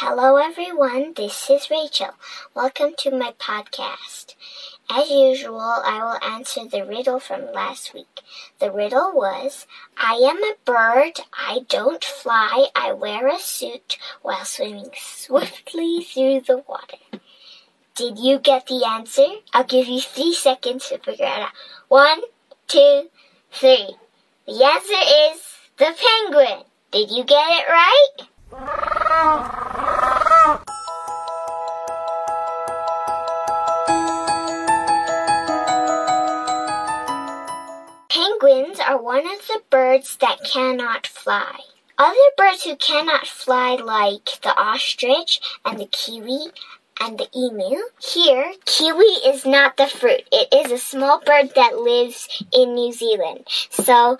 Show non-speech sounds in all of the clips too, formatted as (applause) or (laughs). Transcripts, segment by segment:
everyone, this is Rachel. Welcome to my podcast. As usual, I will answer the riddle from last week. The riddle was I am a bird, I don't fly, I wear a suit while swimming swiftly through the water. Did you get the answer? I'll give you three seconds to figure it out. One, two, three. The answer is the penguin. Did you get it right? Birds that cannot fly. Other birds who cannot fly, like the ostrich and the kiwi and the emu. Here, kiwi is not the fruit. It is a small bird that lives in New Zealand. So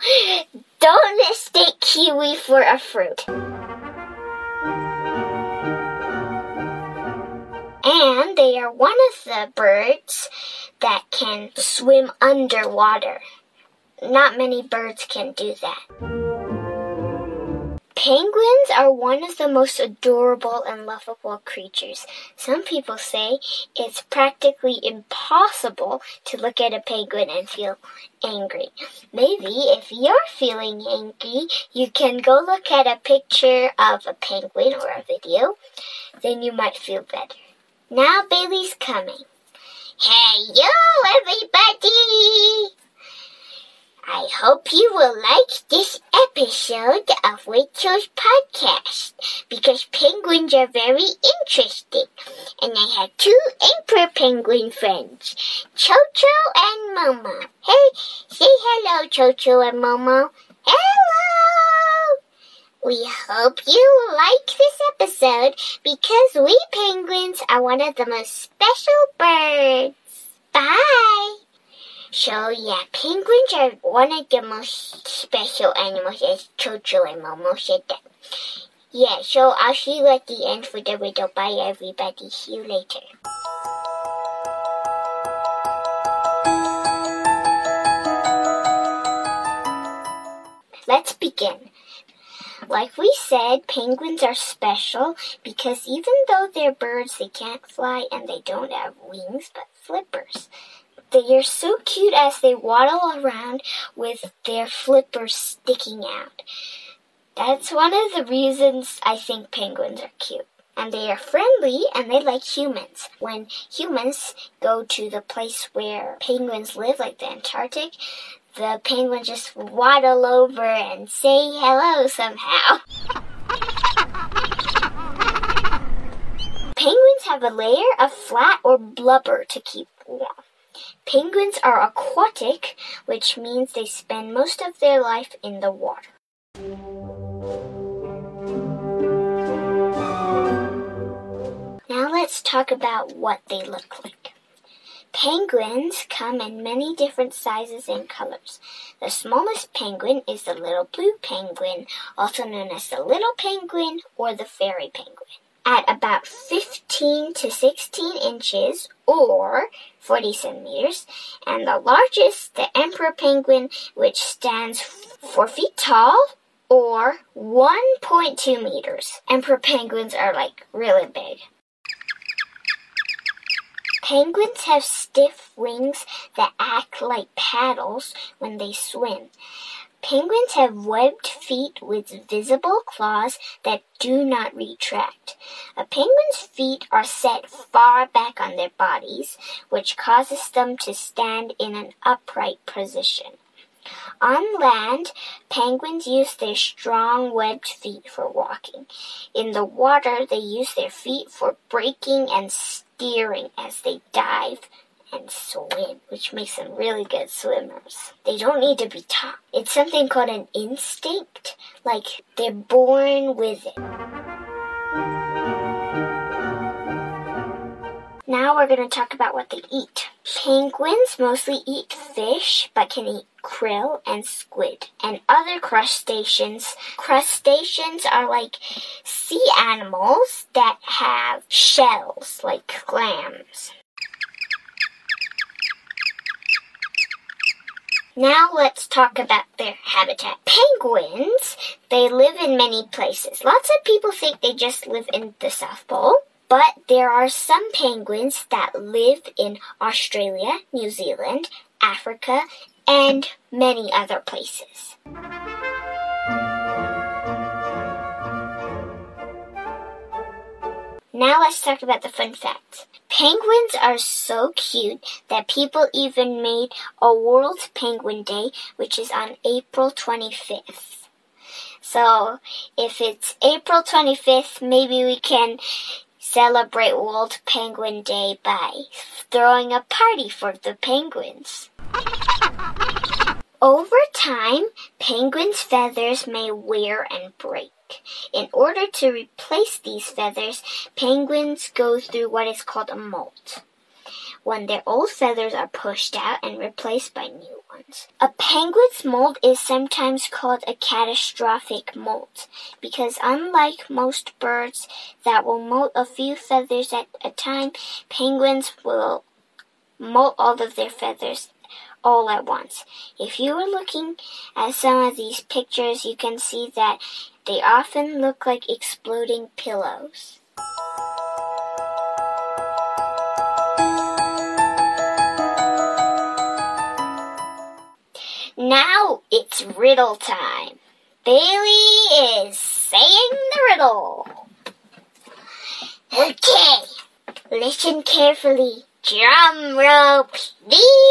don't mistake kiwi for a fruit. And they are one of the birds that can swim underwater. Not many birds can do that. Penguins are one of the most adorable and lovable creatures. Some people say it's practically impossible to look at a penguin and feel angry. Maybe if you're feeling angry, you can go look at a picture of a penguin or a video. Then you might feel better. Now Bailey's coming. Hey, yo, everybody! I hope you will like this episode of Rachel's podcast because penguins are very interesting. And I have two emperor penguin friends, Chocho and Momo. Hey, say hello, Chocho and Momo. Hello! We hope you like this episode because we penguins are one of the most special birds. Bye! So yeah, penguins are one of the most special animals as and Momo said that. Yeah, so I'll see you at the end for the riddle. Bye everybody. See you later. Let's begin. Like we said, penguins are special because even though they're birds, they can't fly and they don't have wings but flippers. They are so cute as they waddle around with their flippers sticking out. That's one of the reasons I think penguins are cute. And they are friendly and they like humans. When humans go to the place where penguins live, like the Antarctic, the penguins just waddle over and say hello somehow. (laughs) Penguins have a layer of flat or blubber to keep warm. Penguins are aquatic, which means they spend most of their life in the water. Now let's talk about what they look like. Penguins come in many different sizes and colors. The smallest penguin is the little blue penguin, also known as the little penguin or the fairy penguin at about 15 to 16 inches or 40 centimeters, and the largest, the emperor penguin, which stands 4 feet tall or 1.2 meters. Emperor penguins are like really big. Penguins have stiff wings that act like paddles when they swim. Penguins have webbed feet with visible claws that do not retract. A penguin's feet are set far back on their bodies, which causes them to stand in an upright position. On land, penguins use their strong webbed feet for walking. In the water, they use their feet for braking and steering as they dive and swim, which makes them really good swimmers. They don't need to be taught. It's something called an instinct, like they're born with it. Now we're going to talk about what they eat. Penguins mostly eat fish, but can eat krill and squid and other crustaceans. Crustaceans are like sea animals that have shells, like clams. Now let's talk about their habitat. Penguins, they live in many places. Lots of people think they just live in the South Pole, But there are some penguins that live in Australia, New Zealand, Africa, and many other places. Now let's talk about the fun facts. Penguins are so cute that people even made a World Penguin Day, which is on April 25th. So if it's April 25th, maybe we can celebrate World Penguin Day by throwing a party for the penguins. Over time, penguins' feathers may wear and break. In order to replace these feathers, penguins go through what is called a molt when their old feathers are pushed out and replaced by new ones. A penguin's molt is sometimes called a catastrophic molt because unlike most birds that will molt a few feathers at a time, penguins will molt all of their feathers all at once. If you are looking at some of these pictures, you can see that they often look like exploding pillows. Now it's riddle time. Bailey is saying the riddle. Okay, listen carefully. Drum roll, please.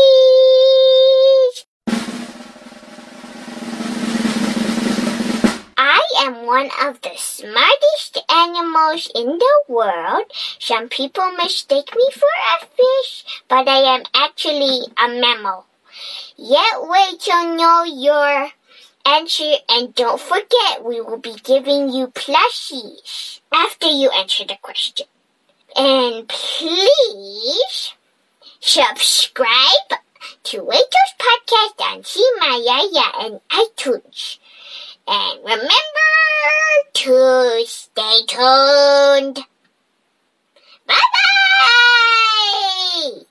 One of the smartest animals in the world. Some people mistake me for a fish, but I am actually a mammal. Yet wait till know your answer and don't forget we will be giving you plushies after you answer the question. And please subscribe to Rachel's podcast on Himalaya and iTunes. And remember to stay tuned. Bye bye!